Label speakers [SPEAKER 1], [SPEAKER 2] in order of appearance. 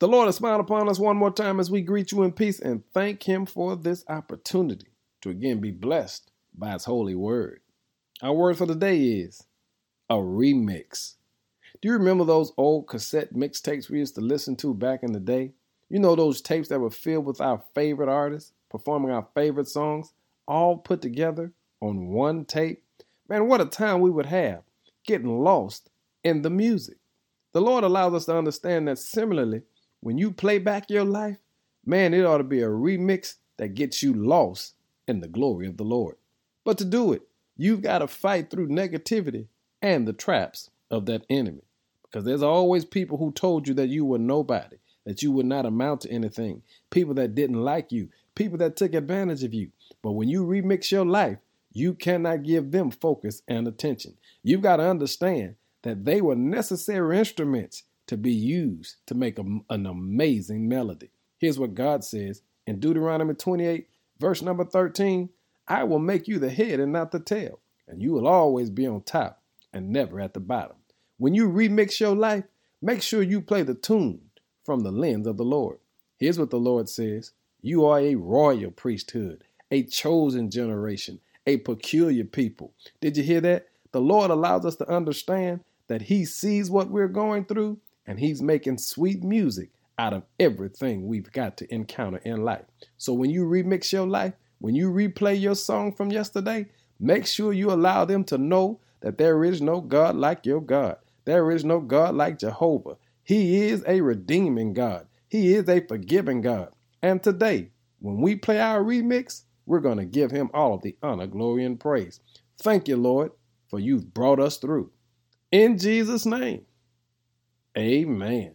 [SPEAKER 1] The Lord has smiled upon us one more time as we greet you in peace and thank Him for this opportunity to again be blessed by His holy word. Our word for the day is a remix. Do you remember those old cassette mixtapes we used to listen to back in the day? You know, those tapes that were filled with our favorite artists performing our favorite songs, all put together on one tape? Man, what a time we would have getting lost in the music. The Lord allows us to understand that similarly, when you play back your life, man, it ought to be a remix that gets you lost in the glory of the Lord. But to do it, you've got to fight through negativity and the traps of that enemy. Because there's always people who told you that you were nobody, that you would not amount to anything, people that didn't like you, people that took advantage of you. But when you remix your life, you cannot give them focus and attention. You've got to understand that they were necessary instruments to be used to make a, an amazing melody. Here's what God says in Deuteronomy 28, verse number 13 I will make you the head and not the tail, and you will always be on top and never at the bottom. When you remix your life, make sure you play the tune from the lens of the Lord. Here's what the Lord says You are a royal priesthood, a chosen generation, a peculiar people. Did you hear that? The Lord allows us to understand that He sees what we're going through and He's making sweet music out of everything we've got to encounter in life. So when you remix your life, when you replay your song from yesterday, make sure you allow them to know that there is no God like your God. There is no God like Jehovah. He is a redeeming God. He is a forgiving God. And today, when we play our remix, we're going to give him all of the honor, glory, and praise. Thank you, Lord, for you've brought us through. In Jesus' name. Amen.